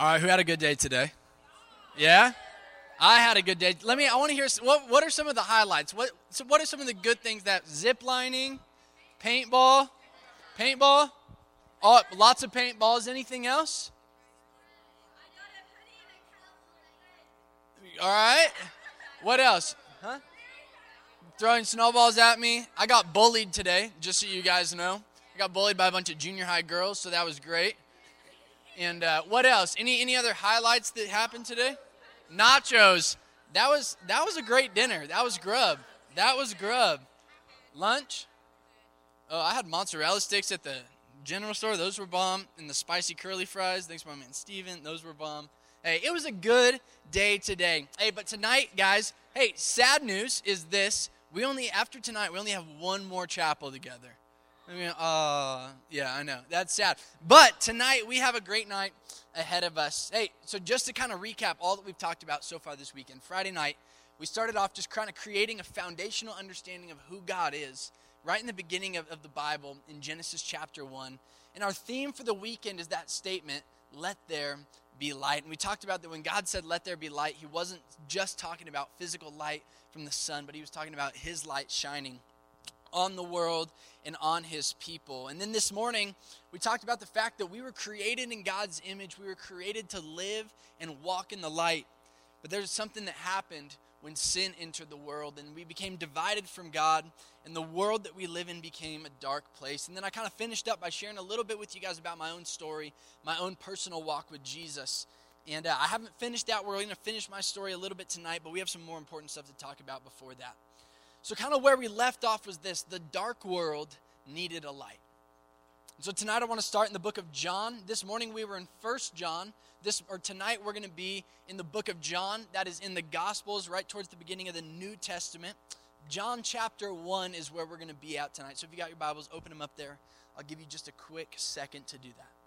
All right, who had a good day today? Yeah? I had a good day. Let me I want to hear what what are some of the highlights? What so what are some of the good things that zip lining, paintball, paintball? Oh, lots of paintballs. Anything else? All right. What else? Huh? Throwing snowballs at me. I got bullied today, just so you guys know. I got bullied by a bunch of junior high girls, so that was great. And uh, what else? Any any other highlights that happened today? Nachos. That was that was a great dinner. That was grub. That was grub. Lunch. Oh, I had mozzarella sticks at the general store. Those were bomb. And the spicy curly fries. Thanks, my man Steven. Those were bomb. Hey, it was a good day today. Hey, but tonight, guys. Hey, sad news is this: we only after tonight we only have one more chapel together. I mean, uh, yeah, I know. That's sad. But tonight we have a great night ahead of us. Hey, so just to kind of recap all that we've talked about so far this weekend, Friday night, we started off just kind of creating a foundational understanding of who God is right in the beginning of, of the Bible in Genesis chapter 1. And our theme for the weekend is that statement, let there be light. And we talked about that when God said, let there be light, he wasn't just talking about physical light from the sun, but he was talking about his light shining on the world and on his people. And then this morning, we talked about the fact that we were created in God's image. We were created to live and walk in the light. But there's something that happened when sin entered the world and we became divided from God, and the world that we live in became a dark place. And then I kind of finished up by sharing a little bit with you guys about my own story, my own personal walk with Jesus. And uh, I haven't finished that. We're going to finish my story a little bit tonight, but we have some more important stuff to talk about before that. So, kind of where we left off was this the dark world needed a light. So, tonight I want to start in the book of John. This morning we were in First John. This, or tonight we're going to be in the book of John, that is in the Gospels, right towards the beginning of the New Testament. John chapter 1 is where we're going to be at tonight. So, if you got your Bibles, open them up there. I'll give you just a quick second to do that.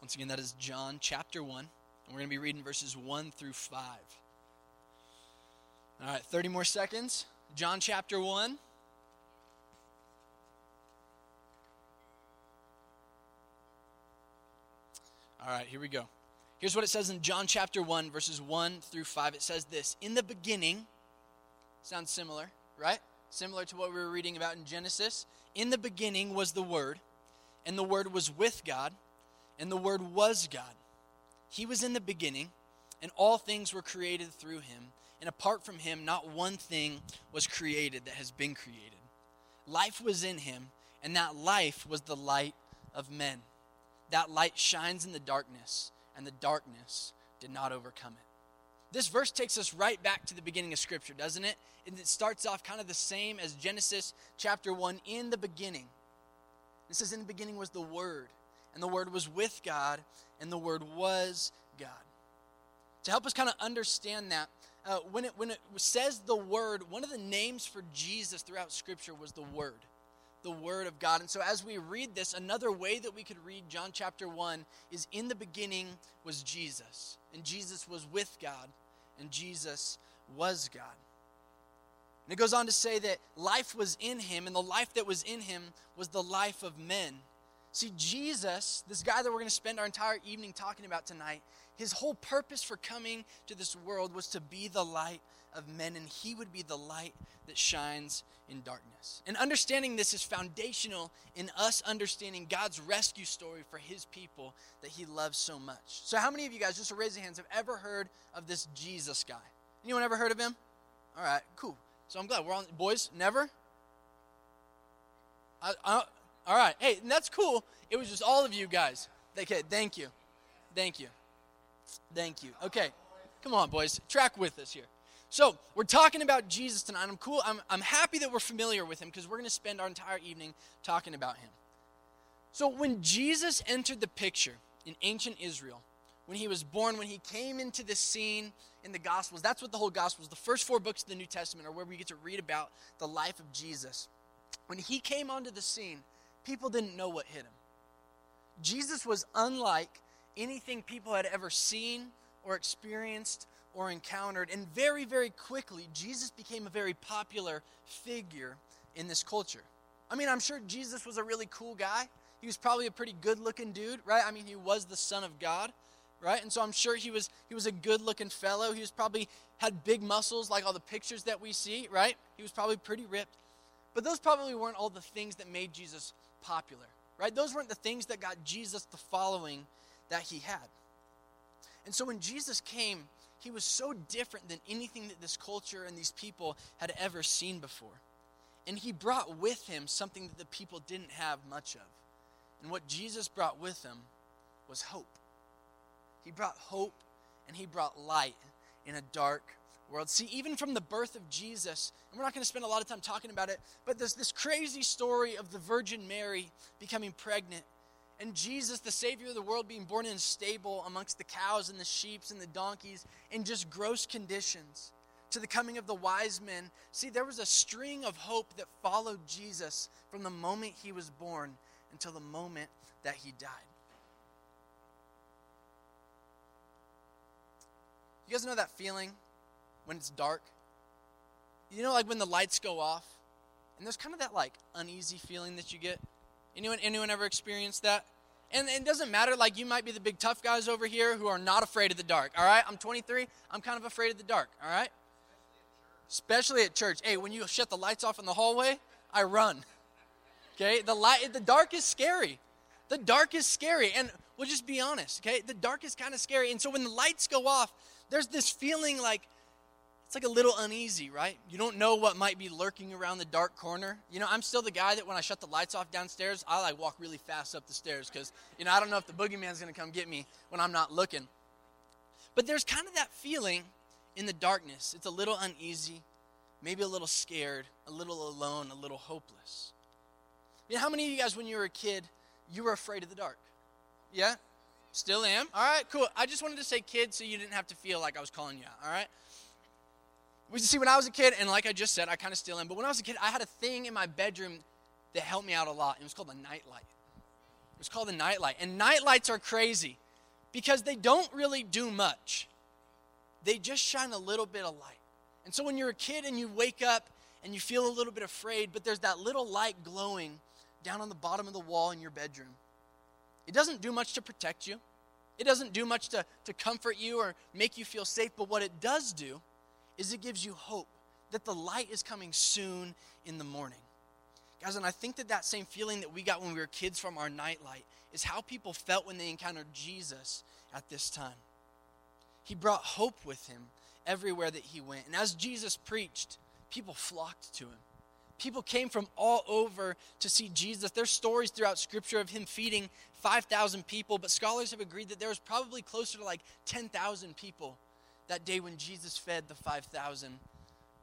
Once again, that is John chapter 1. And we're going to be reading verses 1 through 5. All right, 30 more seconds. John chapter 1. All right, here we go. Here's what it says in John chapter 1, verses 1 through 5. It says this In the beginning, sounds similar, right? Similar to what we were reading about in Genesis. In the beginning was the Word, and the Word was with God and the Word was God. He was in the beginning, and all things were created through him. And apart from him, not one thing was created that has been created. Life was in him, and that life was the light of men. That light shines in the darkness, and the darkness did not overcome it. This verse takes us right back to the beginning of Scripture, doesn't it? And it starts off kind of the same as Genesis chapter 1 in the beginning. It says, In the beginning was the Word and the Word was with God, and the Word was God. To help us kind of understand that, uh, when, it, when it says the Word, one of the names for Jesus throughout Scripture was the Word, the Word of God. And so as we read this, another way that we could read John chapter 1 is in the beginning was Jesus, and Jesus was with God, and Jesus was God. And it goes on to say that life was in him, and the life that was in him was the life of men. See, Jesus, this guy that we're going to spend our entire evening talking about tonight, his whole purpose for coming to this world was to be the light of men, and he would be the light that shines in darkness. And understanding this is foundational in us understanding God's rescue story for his people that he loves so much. So, how many of you guys, just raise your hands, have ever heard of this Jesus guy? Anyone ever heard of him? All right, cool. So I'm glad we're on. Boys, never? I, I, all right. Hey, that's cool. It was just all of you guys. Okay, thank you. Thank you. Thank you. Okay. Come on, boys. Track with us here. So, we're talking about Jesus tonight. I'm cool. I'm, I'm happy that we're familiar with him because we're going to spend our entire evening talking about him. So, when Jesus entered the picture in ancient Israel, when he was born, when he came into the scene in the Gospels, that's what the whole Gospels, the first four books of the New Testament, are where we get to read about the life of Jesus. When he came onto the scene, people didn't know what hit him. Jesus was unlike anything people had ever seen or experienced or encountered. And very, very quickly, Jesus became a very popular figure in this culture. I mean, I'm sure Jesus was a really cool guy. He was probably a pretty good looking dude, right? I mean, he was the Son of God, right? And so I'm sure he was he was a good looking fellow. He was probably had big muscles like all the pictures that we see, right? He was probably pretty ripped. But those probably weren't all the things that made Jesus popular, right? Those weren't the things that got Jesus the following that he had. And so when Jesus came, he was so different than anything that this culture and these people had ever seen before. And he brought with him something that the people didn't have much of. And what Jesus brought with him was hope. He brought hope and he brought light in a dark world. See, even from the birth of Jesus, and we're not going to spend a lot of time talking about it, but there's this crazy story of the Virgin Mary becoming pregnant and Jesus, the Savior of the world, being born in a stable amongst the cows and the sheep and the donkeys in just gross conditions to the coming of the wise men. See, there was a string of hope that followed Jesus from the moment he was born until the moment that he died. You guys know that feeling when it's dark? You know, like when the lights go off, and there's kind of that like uneasy feeling that you get. Anyone, anyone ever experienced that? And it doesn't matter, like you might be the big tough guys over here who are not afraid of the dark, all right? I'm 23, I'm kind of afraid of the dark, all right? Especially at church. Hey, when you shut the lights off in the hallway, I run. Okay? The light the dark is scary. The dark is scary. And we'll just be honest, okay? The dark is kind of scary. And so when the lights go off, there's this feeling like it's like a little uneasy, right? You don't know what might be lurking around the dark corner. You know, I'm still the guy that when I shut the lights off downstairs, I like walk really fast up the stairs because, you know, I don't know if the boogeyman's going to come get me when I'm not looking. But there's kind of that feeling in the darkness. It's a little uneasy, maybe a little scared, a little alone, a little hopeless. You know, how many of you guys, when you were a kid, you were afraid of the dark? Yeah? Still am? All right, cool. I just wanted to say kid so you didn't have to feel like I was calling you out, all right? We see when I was a kid, and like I just said, I kind of still am, but when I was a kid, I had a thing in my bedroom that helped me out a lot. It was called a nightlight. It was called a nightlight. And nightlights are crazy because they don't really do much. They just shine a little bit of light. And so when you're a kid and you wake up and you feel a little bit afraid, but there's that little light glowing down on the bottom of the wall in your bedroom. It doesn't do much to protect you. It doesn't do much to, to comfort you or make you feel safe, but what it does do is it gives you hope that the light is coming soon in the morning. Guys, and I think that that same feeling that we got when we were kids from our nightlight is how people felt when they encountered Jesus at this time. He brought hope with him everywhere that he went. And as Jesus preached, people flocked to him. People came from all over to see Jesus. There's stories throughout Scripture of him feeding 5,000 people, but scholars have agreed that there was probably closer to like 10,000 people that day when Jesus fed the 5,000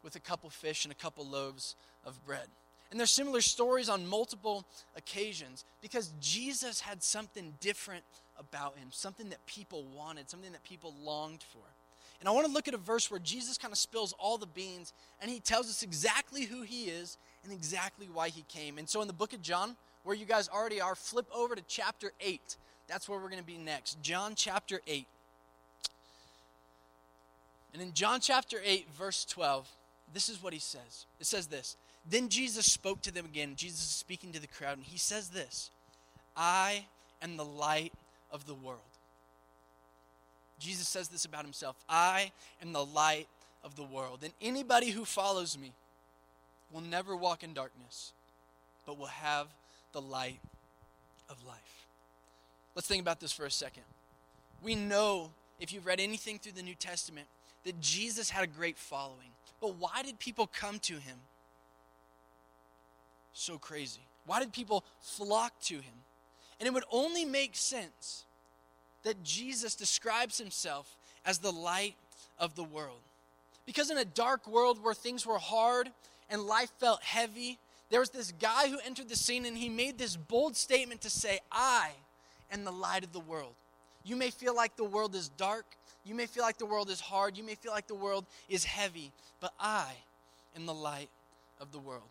with a couple fish and a couple loaves of bread. And there's similar stories on multiple occasions because Jesus had something different about him, something that people wanted, something that people longed for. And I want to look at a verse where Jesus kind of spills all the beans and he tells us exactly who he is and exactly why he came. And so in the book of John, where you guys already are, flip over to chapter 8. That's where we're going to be next. John chapter 8. And in John chapter 8, verse 12, this is what he says. It says this Then Jesus spoke to them again. Jesus is speaking to the crowd, and he says this I am the light of the world. Jesus says this about himself I am the light of the world. And anybody who follows me will never walk in darkness, but will have the light of life. Let's think about this for a second. We know, if you've read anything through the New Testament, that Jesus had a great following. But why did people come to him? So crazy. Why did people flock to him? And it would only make sense that Jesus describes himself as the light of the world. Because in a dark world where things were hard and life felt heavy, there was this guy who entered the scene and he made this bold statement to say, I am the light of the world. You may feel like the world is dark, you may feel like the world is hard. You may feel like the world is heavy. But I am the light of the world.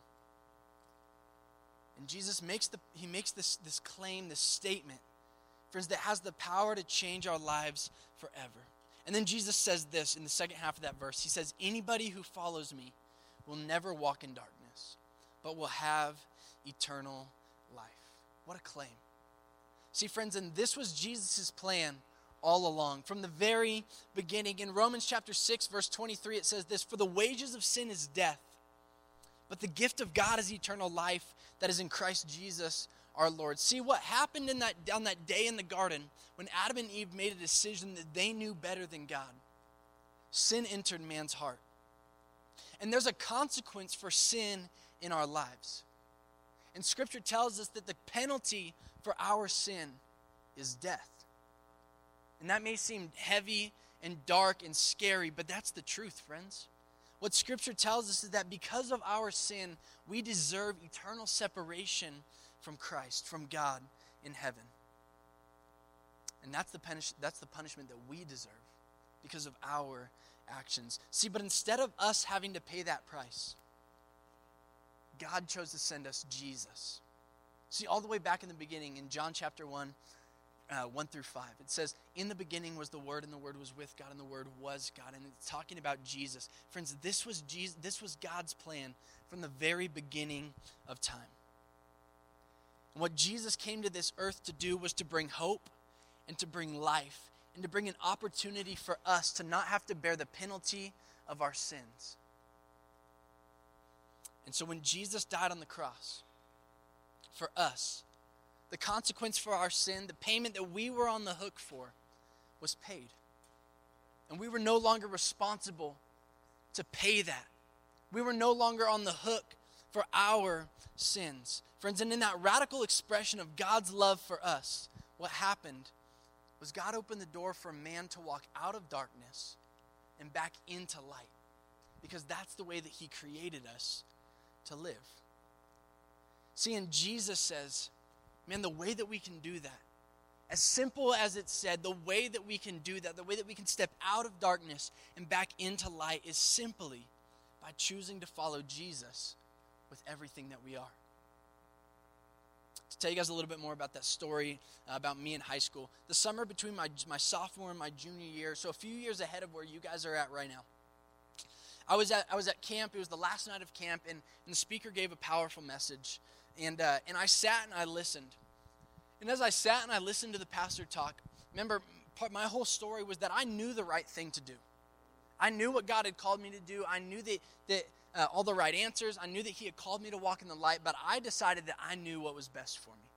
And Jesus makes, the, he makes this, this claim, this statement, friends, that has the power to change our lives forever. And then Jesus says this in the second half of that verse. He says, Anybody who follows me will never walk in darkness, but will have eternal life. What a claim. See, friends, and this was Jesus' plan all along. From the very beginning, in Romans chapter 6, verse 23, it says this For the wages of sin is death, but the gift of God is eternal life that is in Christ Jesus our Lord. See what happened in that on that day in the garden when Adam and Eve made a decision that they knew better than God. Sin entered man's heart. And there's a consequence for sin in our lives. And scripture tells us that the penalty for our sin is death. And that may seem heavy and dark and scary, but that's the truth, friends. What scripture tells us is that because of our sin, we deserve eternal separation from Christ, from God in heaven. And that's the, punish- that's the punishment that we deserve because of our actions. See, but instead of us having to pay that price, God chose to send us Jesus. See, all the way back in the beginning, in John chapter 1, uh, 1 through 5, it says, In the beginning was the Word, and the Word was with God, and the Word was God. And it's talking about Jesus. Friends, this was, Jesus, this was God's plan from the very beginning of time. And what Jesus came to this earth to do was to bring hope and to bring life and to bring an opportunity for us to not have to bear the penalty of our sins. And so when Jesus died on the cross for us, the consequence for our sin, the payment that we were on the hook for, was paid. And we were no longer responsible to pay that. We were no longer on the hook for our sins. Friends, and in that radical expression of God's love for us, what happened was God opened the door for man to walk out of darkness and back into light. Because that's the way that He created us to live. See, and Jesus says, man, the way that we can do that, as simple as it said, the way that we can do that, the way that we can step out of darkness and back into light is simply by choosing to follow Jesus with everything that we are. To tell you guys a little bit more about that story uh, about me in high school, the summer between my, my sophomore and my junior year, so a few years ahead of where you guys are at right now, I was at, I was at camp. It was the last night of camp, and, and the speaker gave a powerful message. And, uh, and I sat and I listened. And as I sat and I listened to the pastor talk, remember, part, my whole story was that I knew the right thing to do. I knew what God had called me to do. I knew that, that uh, all the right answers. I knew that He had called me to walk in the light, but I decided that I knew what was best for me.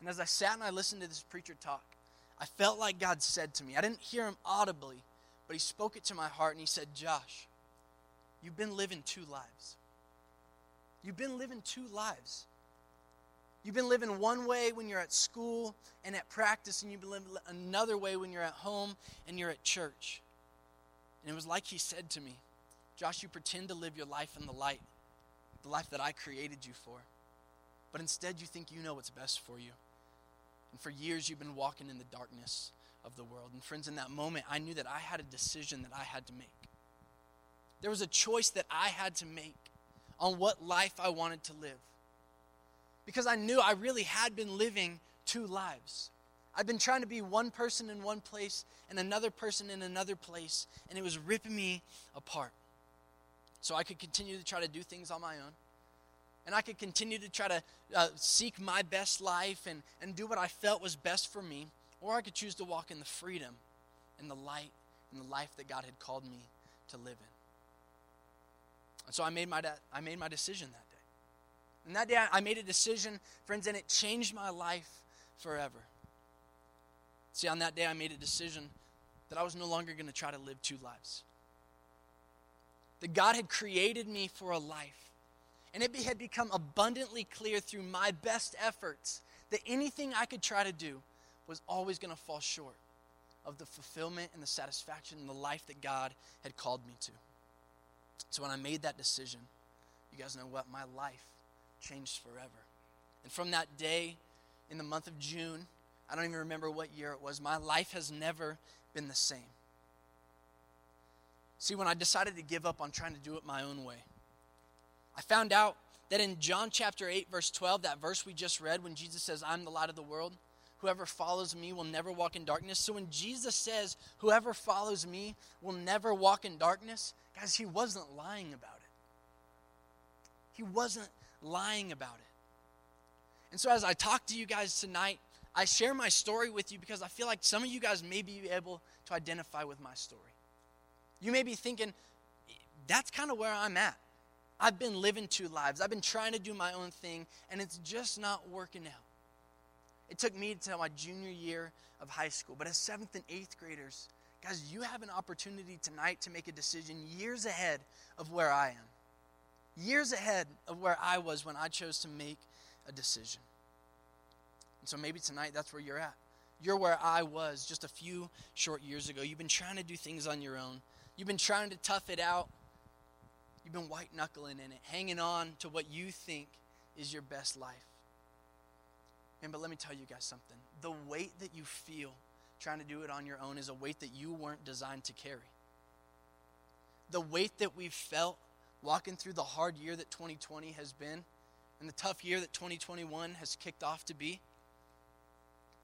And as I sat and I listened to this preacher talk, I felt like God said to me, I didn't hear Him audibly, but He spoke it to my heart and He said, Josh, you've been living two lives. You've been living two lives. You've been living one way when you're at school and at practice, and you've been living another way when you're at home and you're at church. And it was like he said to me, Josh, you pretend to live your life in the light, the life that I created you for. But instead, you think you know what's best for you. And for years, you've been walking in the darkness of the world. And friends, in that moment, I knew that I had a decision that I had to make. There was a choice that I had to make on what life I wanted to live. Because I knew I really had been living two lives. I'd been trying to be one person in one place and another person in another place, and it was ripping me apart. So I could continue to try to do things on my own. And I could continue to try to uh, seek my best life and, and do what I felt was best for me. Or I could choose to walk in the freedom and the light and the life that God had called me to live in. And so I made my, de- I made my decision that day. And that day I made a decision, friends, and it changed my life forever. See, on that day I made a decision that I was no longer going to try to live two lives that God had created me for a life. And it had become abundantly clear through my best efforts that anything I could try to do was always going to fall short of the fulfillment and the satisfaction and the life that God had called me to. So when I made that decision, you guys know what? My life changed forever. And from that day in the month of June, I don't even remember what year it was, my life has never been the same. See, when I decided to give up on trying to do it my own way, I found out that in John chapter 8, verse 12, that verse we just read, when Jesus says, I'm the light of the world, Whoever follows me will never walk in darkness. So when Jesus says, Whoever follows me will never walk in darkness, guys, he wasn't lying about it. He wasn't lying about it. And so as I talk to you guys tonight, I share my story with you because I feel like some of you guys may be able to identify with my story. You may be thinking, that's kind of where I'm at. I've been living two lives. I've been trying to do my own thing, and it's just not working out. It took me to my junior year of high school. But as seventh and eighth graders, guys, you have an opportunity tonight to make a decision years ahead of where I am. Years ahead of where I was when I chose to make a decision. And so maybe tonight that's where you're at. You're where I was just a few short years ago. You've been trying to do things on your own, you've been trying to tough it out. You've been white knuckling in it, hanging on to what you think is your best life. Man, but let me tell you guys something. The weight that you feel trying to do it on your own is a weight that you weren't designed to carry. The weight that we've felt walking through the hard year that 2020 has been and the tough year that 2021 has kicked off to be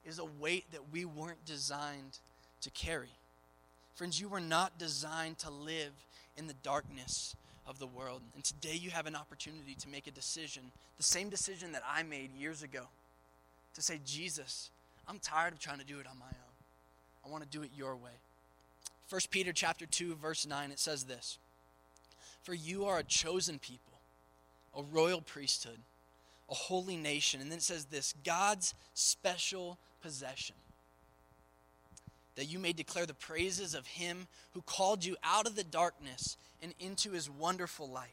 is a weight that we weren't designed to carry. Friends, you were not designed to live in the darkness of the world. And today you have an opportunity to make a decision, the same decision that I made years ago to say, Jesus, I'm tired of trying to do it on my own. I want to do it your way. 1 Peter chapter 2 verse 9 it says this. For you are a chosen people, a royal priesthood, a holy nation. And then it says this, God's special possession. That you may declare the praises of him who called you out of the darkness and into his wonderful light.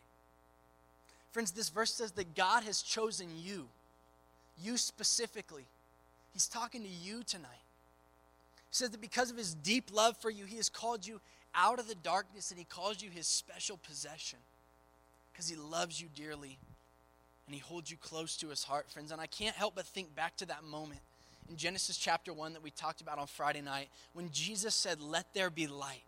Friends, this verse says that God has chosen you you specifically. He's talking to you tonight. He says that because of his deep love for you, he has called you out of the darkness and he calls you his special possession because he loves you dearly and he holds you close to his heart, friends. And I can't help but think back to that moment in Genesis chapter 1 that we talked about on Friday night when Jesus said, Let there be light.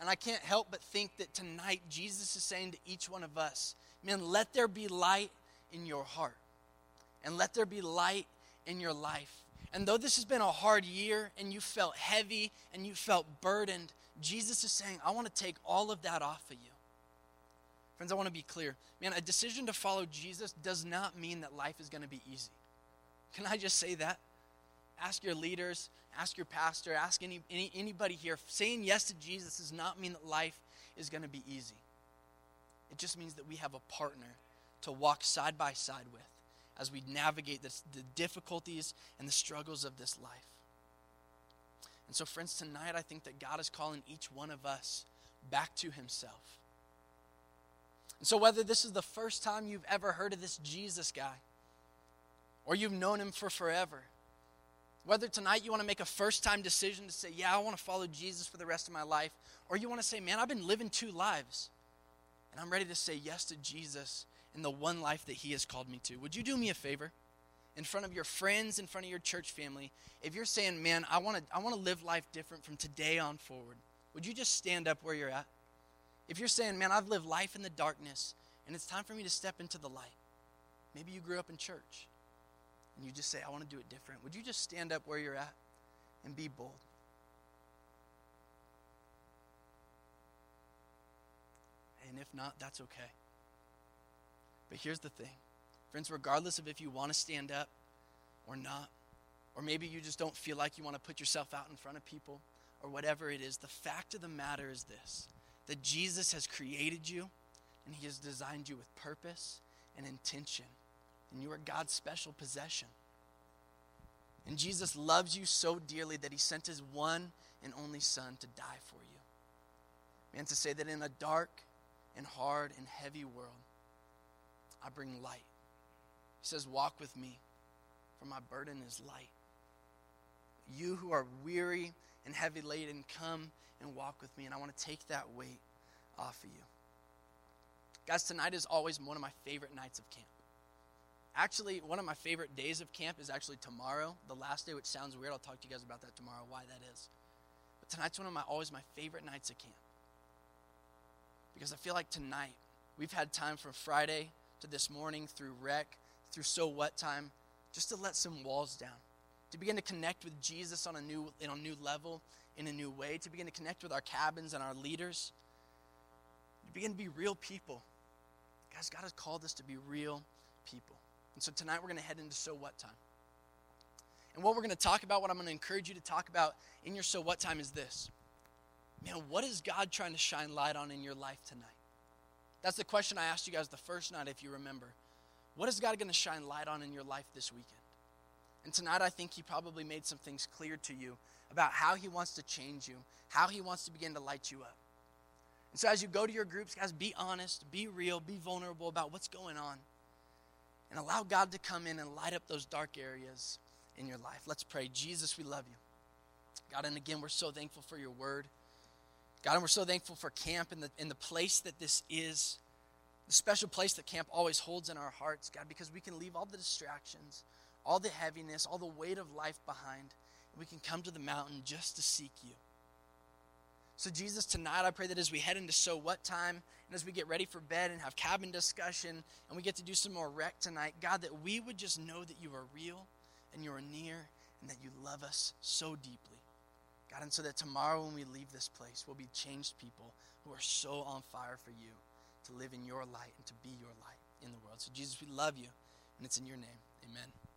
And I can't help but think that tonight Jesus is saying to each one of us, Man, let there be light in your heart and let there be light in your life. And though this has been a hard year and you felt heavy and you felt burdened, Jesus is saying, I want to take all of that off of you. Friends, I want to be clear. Man, a decision to follow Jesus does not mean that life is going to be easy. Can I just say that? Ask your leaders, ask your pastor, ask any, any, anybody here. Saying yes to Jesus does not mean that life is going to be easy. It just means that we have a partner to walk side by side with as we navigate this, the difficulties and the struggles of this life. And so, friends, tonight I think that God is calling each one of us back to Himself. And so, whether this is the first time you've ever heard of this Jesus guy, or you've known Him for forever, whether tonight you want to make a first time decision to say, Yeah, I want to follow Jesus for the rest of my life, or you want to say, Man, I've been living two lives, and I'm ready to say yes to Jesus in the one life that He has called me to. Would you do me a favor? In front of your friends, in front of your church family, if you're saying, man, I want to I wanna live life different from today on forward, would you just stand up where you're at? If you're saying, man, I've lived life in the darkness and it's time for me to step into the light, maybe you grew up in church and you just say, I want to do it different, would you just stand up where you're at and be bold? And if not, that's okay. But here's the thing friends, regardless of if you want to stand up or not, or maybe you just don't feel like you want to put yourself out in front of people, or whatever it is, the fact of the matter is this that Jesus has created you and he has designed you with purpose and intention, and you are God's special possession. And Jesus loves you so dearly that he sent his one and only Son to die for you. Man, to say that in a dark and hard and heavy world, I bring light. He says, Walk with me, for my burden is light. You who are weary and heavy laden, come and walk with me, and I want to take that weight off of you. Guys, tonight is always one of my favorite nights of camp. Actually, one of my favorite days of camp is actually tomorrow, the last day, which sounds weird. I'll talk to you guys about that tomorrow, why that is. But tonight's one of my always my favorite nights of camp. Because I feel like tonight, we've had time from Friday to this morning through rec, through so what time, just to let some walls down, to begin to connect with Jesus on a new, in a new level, in a new way, to begin to connect with our cabins and our leaders, to begin to be real people. Guys, God has called us to be real people. And so tonight we're going to head into So What time. And what we're going to talk about, what I'm going to encourage you to talk about in your So What time is this. Man, what is God trying to shine light on in your life tonight? That's the question I asked you guys the first night, if you remember. What is God going to shine light on in your life this weekend? And tonight, I think He probably made some things clear to you about how He wants to change you, how He wants to begin to light you up. And so, as you go to your groups, guys, be honest, be real, be vulnerable about what's going on, and allow God to come in and light up those dark areas in your life. Let's pray. Jesus, we love you. God, and again, we're so thankful for your word. God, and we're so thankful for camp and the, and the place that this is, the special place that camp always holds in our hearts, God, because we can leave all the distractions, all the heaviness, all the weight of life behind, and we can come to the mountain just to seek you. So, Jesus, tonight I pray that as we head into So What time and as we get ready for bed and have cabin discussion and we get to do some more rec tonight, God, that we would just know that you are real and you are near and that you love us so deeply. God, and so that tomorrow when we leave this place, we'll be changed people who are so on fire for you to live in your light and to be your light in the world. So, Jesus, we love you, and it's in your name. Amen.